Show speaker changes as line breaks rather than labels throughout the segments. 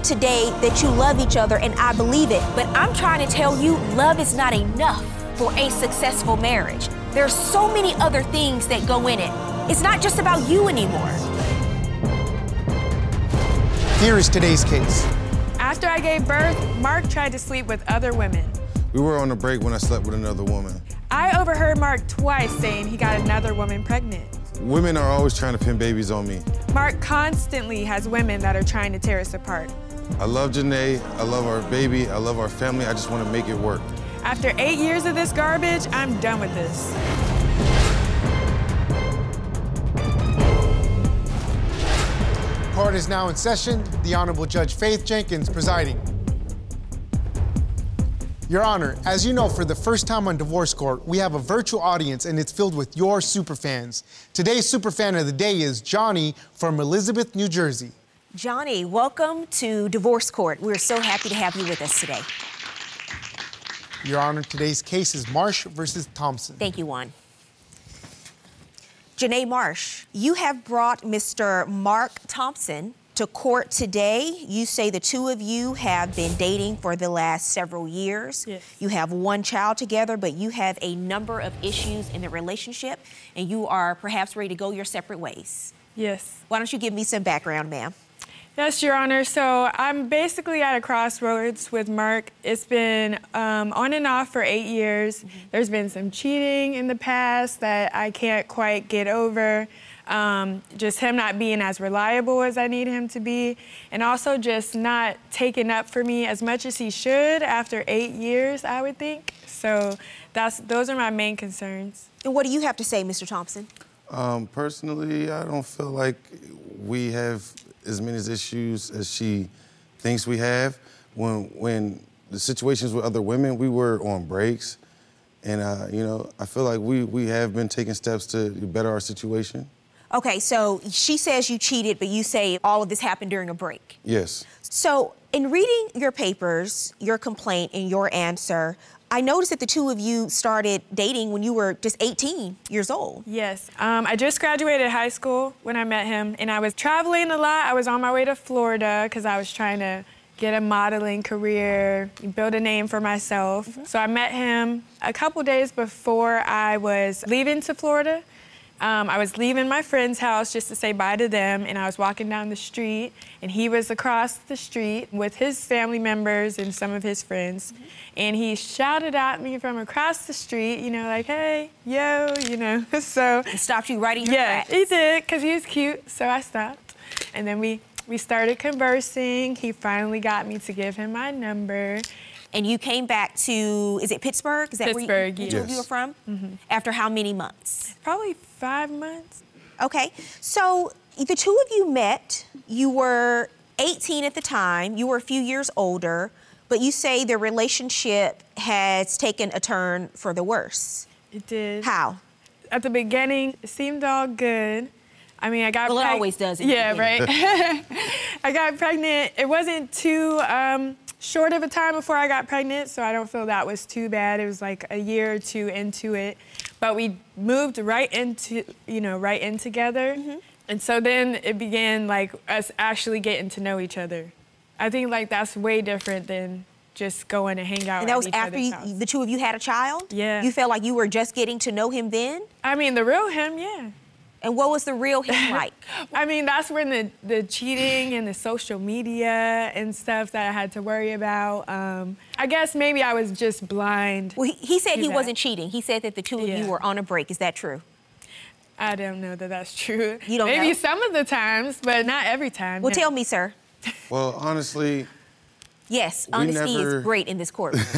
You both said today that you love each other, and I believe it. But I'm trying to tell you, love is not enough for a successful marriage. There's so many other things that go in it. It's not just about you anymore.
Here is today's case.
After I gave birth, Mark tried to sleep with other women.
We were on a break when I slept with another woman.
I overheard Mark twice saying he got another woman pregnant.
Women are always trying to pin babies on me.
Mark constantly has women that are trying to tear us apart.
I love Janai. I love our baby. I love our family. I just want to make it work.
After eight years of this garbage, I'm done with this.
Court is now in session. The Honorable Judge Faith Jenkins presiding. Your Honor, as you know, for the first time on Divorce Court, we have a virtual audience and it's filled with your superfans. Today's superfan of the day is Johnny from Elizabeth, New Jersey.
Johnny, welcome to Divorce Court. We're so happy to have you with us today.
Your Honor, today's case is Marsh versus Thompson.
Thank you, Juan. Janai Marsh, you have brought Mr. Mark Thompson to court today. You say the two of you have been dating for the last several years.
Yes.
You have one child together, but you have a number of issues in the relationship, and you are perhaps ready to go your separate ways.
Yes.
Why don't you give me some background, ma'am?
Yes, Your Honor. So I'm basically at a crossroads with Mark. It's been um, on and off for eight years. There's been some cheating in the past that I can't quite get over. Um, just him not being as reliable as I need him to be, and also just not taking up for me as much as he should after eight years, I would think. So that's those are my main concerns.
And what do you have to say, Mr. Thompson?
Um, personally, I don't feel like we have as many issues as she thinks we have. When when the situations with other women, we were on breaks, and uh, you know, I feel like we we have been taking steps to better our situation.
Okay, so she says you cheated, but you say all of this happened during a break.
Yes.
So, in reading your papers, your complaint, and your answer, I noticed that the two of you started dating when you were just 18 years old.
Yes. Um, I just graduated high school when I met him, and I was traveling a lot. I was on my way to Florida because I was trying to get a modeling career, build a name for myself. So I met him a couple days before I was leaving to Florida. Um, I was leaving my friend's house just to say bye to them, and I was walking down the street, and he was across the street with his family members and some of his friends. And he shouted at me from across the street, you know, like, hey, yo, you know. so
It stopped you right in your
yeah,
tracks.
he did, because he was cute, so I stopped. And then we, we started conversing. He finally got me to give him my number.
And you came back to, is it Pittsburgh? Is that
Pittsburgh,
where you, the two of you
yes.
are from? After how many months?
Probably five months.
Okay, so the two of you met. You were 18 at the time. You were a few years older, but you say the relationship has taken a turn for the worse.
It did.
How?
At the beginning, it seemed all good. I mean, I got
Well, it always does in
Yeah, right. I got pregnant. It wasn't too um, short of a time before I got pregnant, so I don't feel that was too bad. It was like a year or two into it, but we moved right into, you know, right in together,
Mm-hmm.
and so then it began like us actually getting to know each other. I think like that's way different than just going to hang out.
And that was
each
after you, the two of you had a child?
Yeah.
You felt like you were just getting to know him then?
I mean, the real him, yeah.
And what was the real him like?
I mean, that's when the, the cheating and the social media and stuff that I had to worry about. Um, I guess maybe I was just blind.
Well, he, he said he
that.
wasn't cheating. He said that the two of
Yeah.
you were on a break. Is that true?
I don't know that that's true.
You don't
maybe
know?
some of the times, but not every time.
Well,
no.
tell me, sir.
Well, honestly,
Yes, honesty
never-
is great in this court.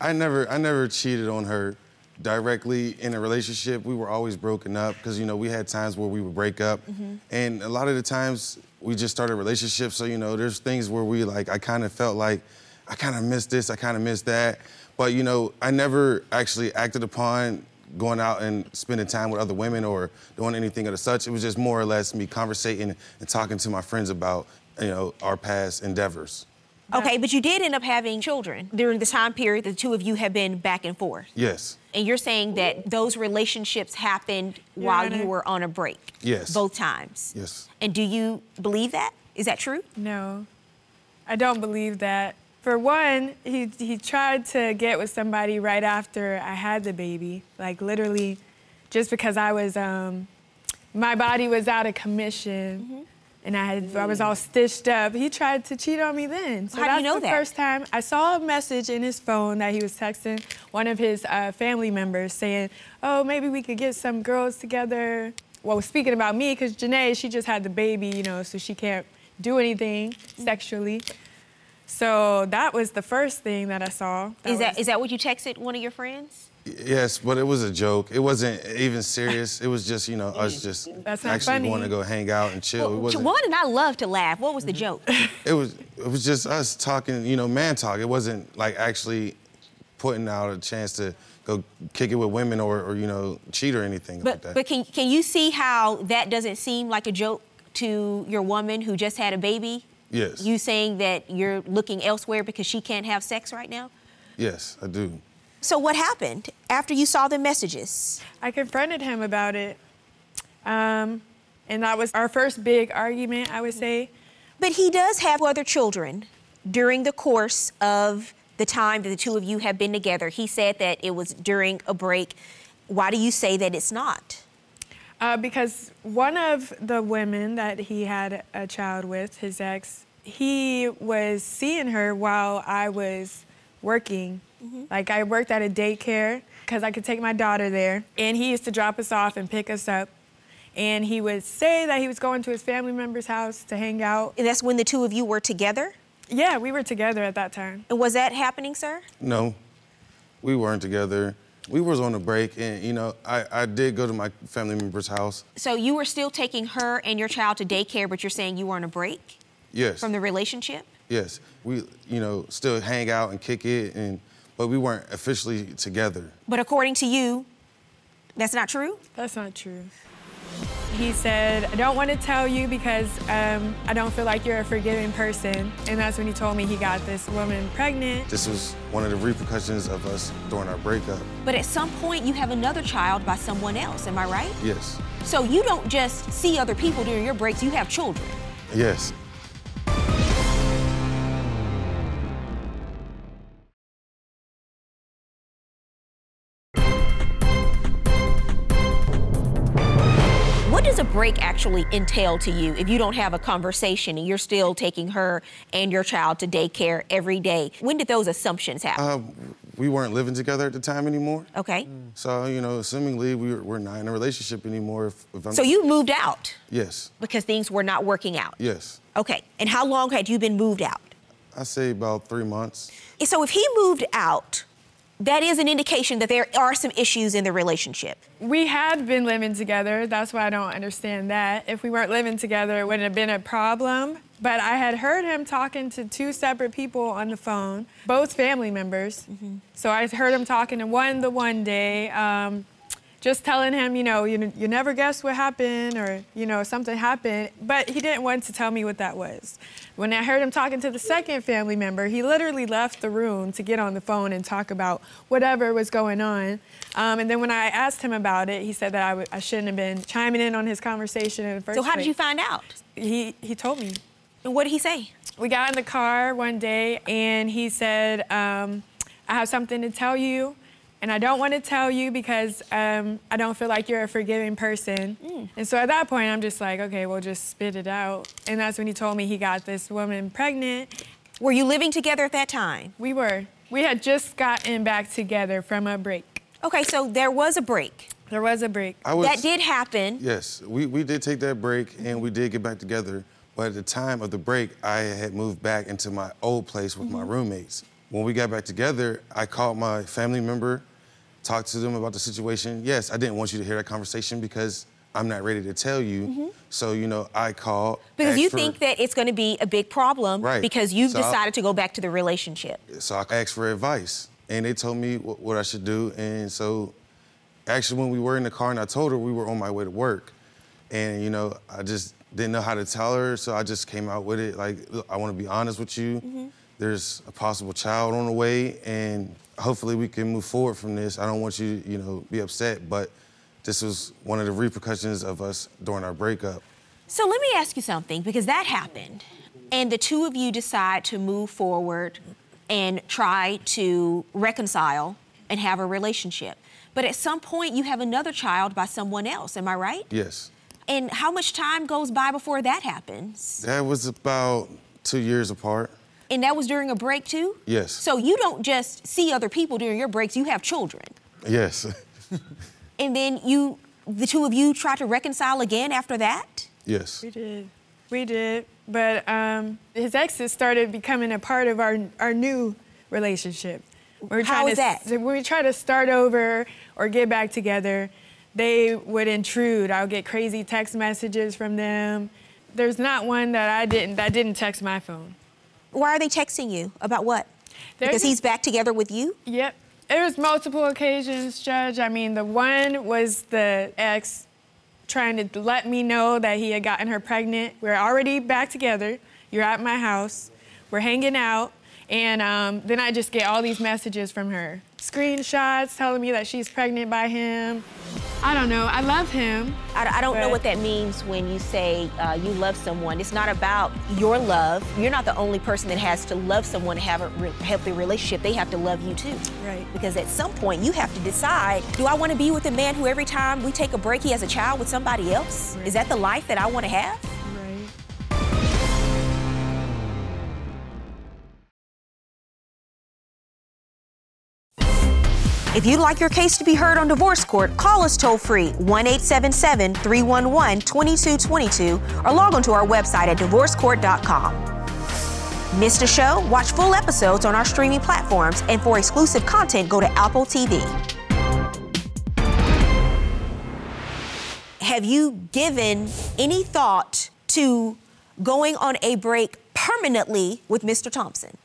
I never I never cheated on her directly in a relationship. We were always broken up because you know we had times where we would break up, mm-hmm. and a lot of the times we just started relationships. So you know there's things where we like I kind of felt like I kind of missed this, I kind of missed that, but you know I never actually acted upon going out and spending time with other women or doing anything of the such. It was just more or less me conversating and talking to my friends about you know our past endeavors.
Okay, but you did end up having children during the time period the two of you have been back and forth.
Yes.
And you're saying that those relationships happened while you were on a break?
Yes.
Both times?
Yes.
And do you believe that? Is that true?
No, I don't believe that. For one, he, he tried to get with somebody right after I had the baby, like literally just because I was, um, my body was out of commission.
Mm-hmm.
And I, had, I was all stitched up. He tried to cheat on me then. So
How do
that's
you know
the
that?
first time I saw a message in his phone that he was texting one of his uh, family members saying, "Oh, maybe we could get some girls together." Well, speaking about me, because Janai, she just had the baby, you know, so she can't do anything sexually. So that was the first thing that I saw.
Is that
was-
is that what you texted one of your friends?
Yes, but it was a joke. It wasn't even serious. It was just, you know, us just actually
funny.
going to go hang out and chill. it
Well,
wasn't.
and I love to laugh. What was the joke?
It was. It was just us talking, you know, man talk. It wasn't like actually putting out a chance to go kick it with women or, or you know, cheat or anything like
But
that.
but can can you see how that doesn't seem like a joke to your woman who just had a baby?
Yes.
You saying that you're looking elsewhere because she can't have sex right now?
yes, I do.
So what happened after you saw the messages?
I confronted him about it. Um, and that was our first big argument, I would say.
But he does have other children during the course of the time that the two of you have been together. He said that it was during a break. Why do you say that it's not?
Uh, because one of the women that he had a child with, his ex, he was seeing her while I was working. Mm-hmm. Like I worked at a daycare because I could take my daughter there, and he used to drop us off and pick us up. And he would say that he was going to his family member's house to hang out.
And that's when the two of you were together?
Yeah, we were together at that time.
And was that happening, sir?
No, we weren't together. We was on a break, and you know, I, I did go to my family member's house.
So you were still taking her and your child to daycare, but you're saying you were on a break
Yes.
from the relationship?
Yes, we you know still hang out and kick it, and but we weren't officially together.
But according to you, that's not true?
That's not true. He said, I don't want to tell you because um, I don't feel like you're a forgiving person. And that's when he told me he got this woman pregnant.
This was one of the repercussions of us during our breakup.
But at some point, you have another child by someone else, am I right?
Yes,
So you don't just see other people during your breaks, you have children.
yes.
Actually entail to you if you don't have a conversation and you're still taking her and your child to daycare every day? When did those assumptions happen?
Uh, we weren't living together at the time anymore.
okay.
So you know, assumingly we were, we're not in a relationship anymore. If, if I'm,
So you moved out
Yes,
because things were not working out.
yes.
Okay. And how long had you been moved out?
I say about three months.
So if he moved out, that is an indication that there are some issues in the relationship.
We had been living together. That's why I don't understand that. If we weren't living together, it wouldn't have been a problem. But I had heard him talking to two separate people on the phone, both family members. So I heard him talking to one the one day, um, just telling him, you know, you, you never guess what happened or, you know, something happened. But he didn't want to tell me what that was. When I heard him talking to the second family member, he literally left the room to get on the phone and talk about whatever was going on. Um, and then when I asked him about it, he said that I w- I shouldn't have been chiming in on his conversation in the first
So how did you find out?
He, he told me.
And what did he say?
We got in the car one day and he said, um, I have something to tell you. And I don't want to tell you because um, I don't feel like you're a forgiving person. And so at that point, I'm just like, okay, well, just spit it out. And that's when he told me he got this woman pregnant.
Were you living together at that time?
We were. We had just gotten back together from a break.
Okay, so there was a break.
There was a break.
I was,
That did happen.
Yes, we, we did take that break and we did get back together. But at the time of the break, I had moved back into my old place with my roommates. When we got back together, I called my family member, talked to them about the situation. Yes, I didn't want you to hear that conversation because I'm not ready to tell you. Mm-hmm. So, you know, I called.
Because you
for-
think that it's going to be a big problem
Right.
because you've
So I-
decided to go back to the relationship.
So I asked for advice, and they told me what, what I should do. And so, actually, when we were in the car and I told her, we were on my way to work, and you know, I just didn't know how to tell her, so I just came out with it like, I want to be honest with you. Mm-hmm. There's a possible child on the way, and hopefully we can move forward from this. I don't want you, you know, be upset, but this was one of the repercussions of us during our breakup.
So let me ask you something because that happened, and the two of you decide to move forward and try to reconcile and have a relationship. But at some point, you have another child by someone else. Am I right?
Yes.
And how much time goes by before that happens?
That was about two years apart.
And that was during a break too?
Yes.
So you don't just see other people during your breaks, you have children.
Yes.
And then you, the two of you, try to reconcile again after that?
yes.
We did. We did. But um, his exes started becoming a part of our, our new relationship. When we
How
trying
is
to,
that?
When we try to start over or get back together, they would intrude. I'll get crazy text messages from them. There's not one that I didn't that didn't text my phone.
Why are they texting you? About what?
There's
because
a-
he's back together with you?
Yep. It was multiple occasions, Judge. I mean, the one was the ex trying to let me know that he had gotten her pregnant. We're already back together. You're at my house. We're hanging out. And um, then I just get all these messages from her screenshots telling me that she's pregnant by him. I don't know. I love him.
I, I don't know what that means when you say uh, you love someone. It's not about your love. You're not the only person that has to love someone to have a re- healthy relationship. They have to love you too.
Right.
Because at some point you have to decide do I want to be with a man who every time we take a break he has a child with somebody else?
Right.
Is that the life that I want to have? If you'd like your case to be heard on divorce court, call us toll free 1 877 311 2222 or log on to our website at divorcecourt.com. Missed a show? Watch full episodes on our streaming platforms, and for exclusive content, go to Apple TV. Have you given any thought to going on a break permanently with Mr. Thompson?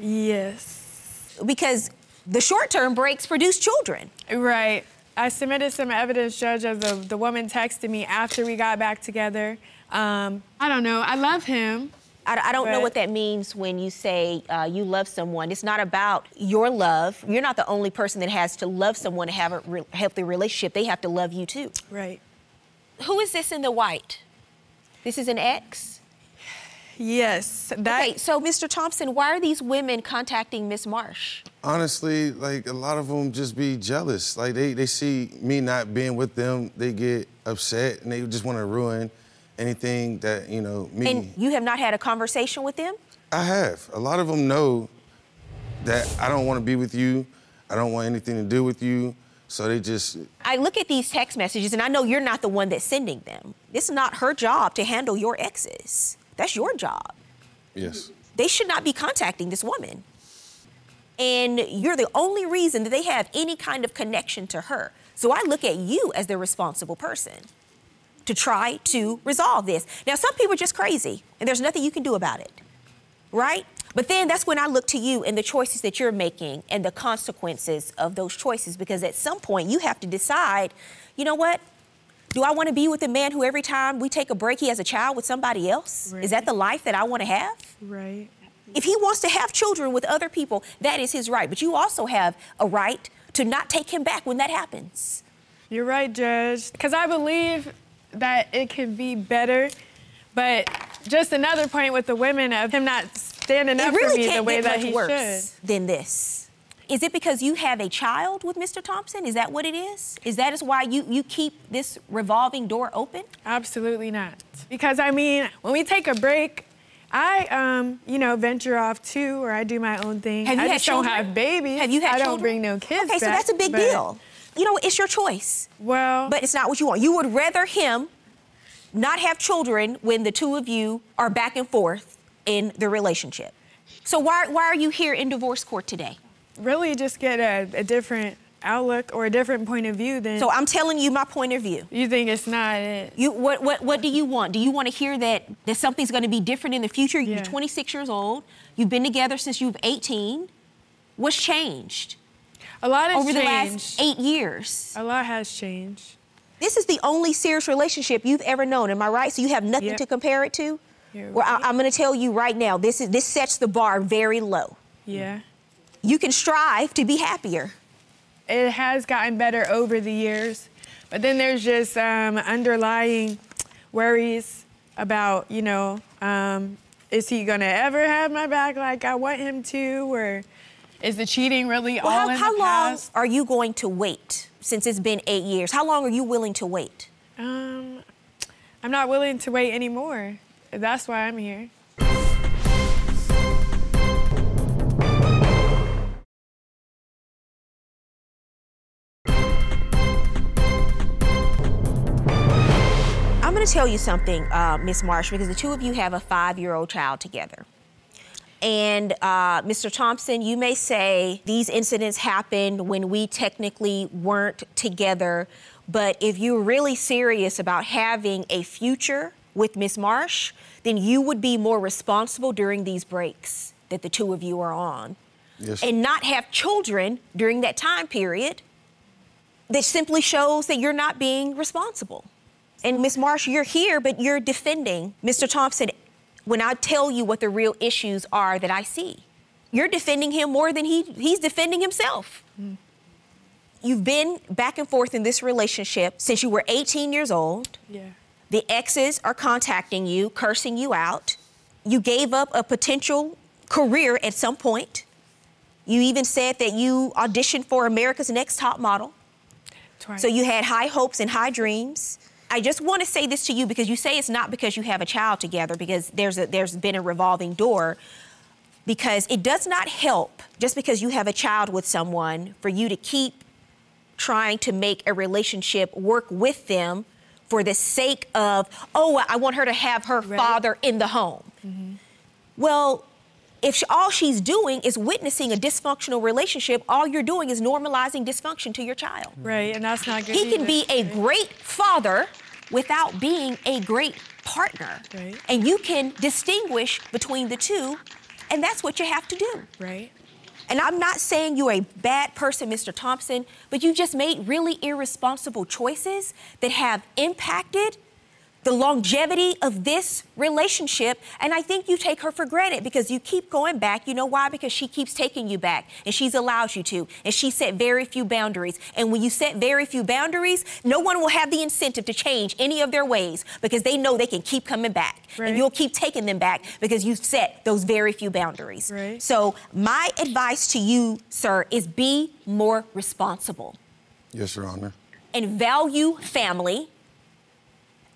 Yes.
Because the short term breaks produce children.
Right. I submitted some evidence, Judge, of the, the woman texted me after we got back together. Um, I don't know. I love him.
I, I don't know what that means when you say uh, you love someone. It's not about your love. You're not the only person that has to love someone to have a re- healthy relationship. They have to love you too.
Right.
Who is this in the white? This is an ex?
Yes. That,
Okay, so Mr. Thompson, why are these women contacting Miss Marsh?
Honestly, like a lot of them just be jealous. Like they, they see me not being with them, they get upset and they just want to ruin anything that, you know, me.
And you have not had a conversation with them?
I have. A lot of them know that I don't want to be with you. I don't want anything to do with you. So they just,
I look at these text messages and I know you're not the one that's sending them. It's not her job to handle your exes. That's your job.
yes.
They should not be contacting this woman. And you're the only reason that they have any kind of connection to her. So I look at you as the responsible person to try to resolve this. Now, some people are just crazy, and there's nothing you can do about it, right? But then that's when I look to you and the choices that you're making and the consequences of those choices, because at some point you have to decide, you know what? Do I want to be with a man who every time we take a break, he has a child with somebody else? Is that the life that I want to have?
Right.
If he wants to have children with other people, that is his right. But you also have a right to not take him back when that happens.
You're right, Judge. Because I believe that it can be better. But just another point with the women of him not standing up
really
for me the way that he
worse than this. Is it because you have a child with Mr. Thompson? Is that what it is? Is that is why you, you keep this revolving door open?
Absolutely not. Because I mean, when we take a break, I um, you know, venture off too, or I do my own thing.
Have you
I
had
just
children?
don't have babies.
Have you had
I
children?
don't bring no kids.
Okay, so that's a big
but-
deal. You know, it's your choice.
Well,
But it's not what you want. You would rather him not have children when the two of you are back and forth in the relationship. So why, why are you here in divorce court today?
Really just get a, a different outlook or a different point of view than
So I'm telling you my point of view.
you think it's not it.
You, what, what, what do you want? Do you want to hear that, that something's going to be different in the future? You're 26 years old. You've been together since you've 18. What's changed
A lot has
over the last eight years?
A lot has changed.
This is the only serious relationship you've ever known. Am I right? So you have nothing
Yep.
to compare it to.
You're
Well, I. I'm going to tell you right now. This is this sets the bar very low.
Yeah.
You can strive to be happier.
It has gotten better over the years, but then there's just um, underlying worries about, you know, um, is he gonna ever have my back like I want him to, or is the cheating really
Well,
all
how,
in
how
the
long are you going to wait since it's been eight years? How long are you willing to wait?
Um, I'm not willing to wait anymore. That's why I'm here.
Tell you something, uh, Miss Marsh, because the two of you have a five-year-old child together. And uh, Mr. Thompson, you may say these incidents happened when we technically weren't together, but if you're really serious about having a future with Miss Marsh, then you would be more responsible during these breaks that the two of you are on,
Yes.
and not have children during that time period. That simply shows that you're not being responsible. And Ms. Marsh, you're here, but you're defending Mr. Thompson when I tell you what the real issues are that I see. You're defending him more than he, he's defending himself. You've been back and forth in this relationship since you were 18 years old.
Yeah.
The exes are contacting you, cursing you out. You gave up a potential career at some point. You even said that you auditioned for America's Next Top Model.
Twice.
So you had high hopes and high dreams. I just want to say this to you because you say it's not because you have a child together, because there's a, there's been a revolving door. Because it does not help just because you have a child with someone for you to keep trying to make a relationship work with them for the sake of, oh, I want her to have her
Right.
father in the home. Mm-hmm. Well, if sh- all she's doing is witnessing a dysfunctional relationship, all you're doing is normalizing dysfunction to your child.
right, and that's not good.
He can
either.
be a great father without being a great partner.
Right.
And you can distinguish between the two, and that's what you have to do.
right.
And I'm not saying you're a bad person, Mr. Thompson, but you just made really irresponsible choices that have impacted the longevity of this relationship. And I think you take her for granted because you keep going back. You know why? Because she keeps taking you back and she's allowed you to. And she set very few boundaries. And when you set very few boundaries, no one will have the incentive to change any of their ways because they know they can keep coming back.
Right.
And you'll keep taking them back because you've set those very few boundaries.
Right.
So, my advice to you, sir, is be more responsible
Yes, Your Honor.
and value family.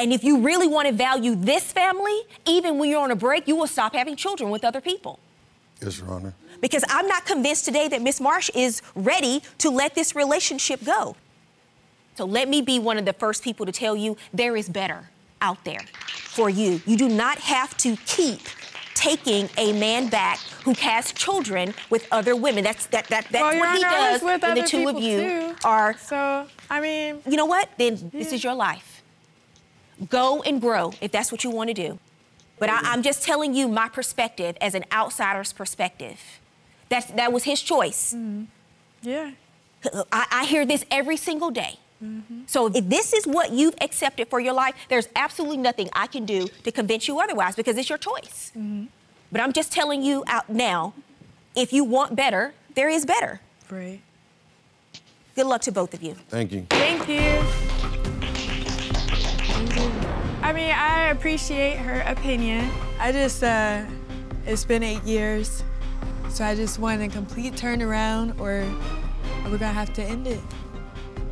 And if you really want to value this family, even when you're on a break, you will stop having children with other people.
Yes, Your Honor.
Because I'm not convinced today that Miss Marsh is ready to let this relationship go. So let me be one of the first people to tell you there is better out there for you. You do not have to keep taking a man back who has children with other women. That's that that that's
well, Your
what he
Honor, I was
does
with
when the
other
two of
people
you
too.
are
So, I mean,
you know what? Then this is your life. Go and grow if that's what you want to do. But I, I'm just telling you my perspective as an outsider's perspective. That's, that was his choice. Mm-hmm.
yeah.
I, I hear this every single day. Mm-hmm. So if this is what you've accepted for your life, there's absolutely nothing I can do to convince you otherwise because it's your choice. Mm-hmm. But I'm just telling you out now, if you want better, there is better.
Right.
Good luck to both of you.
Thank you.
Thank you. I mean, I appreciate her opinion. I just, uh, it's been eight years, so I just want a complete turnaround, or we're gonna have to end it.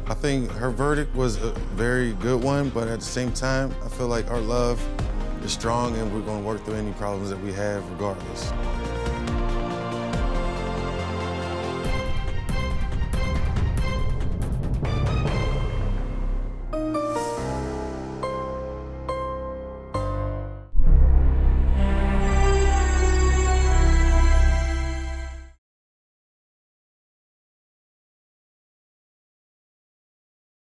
I think her verdict was a very good one, but at the same time, I feel like our love is strong and we're to work through any problems that we have regardless.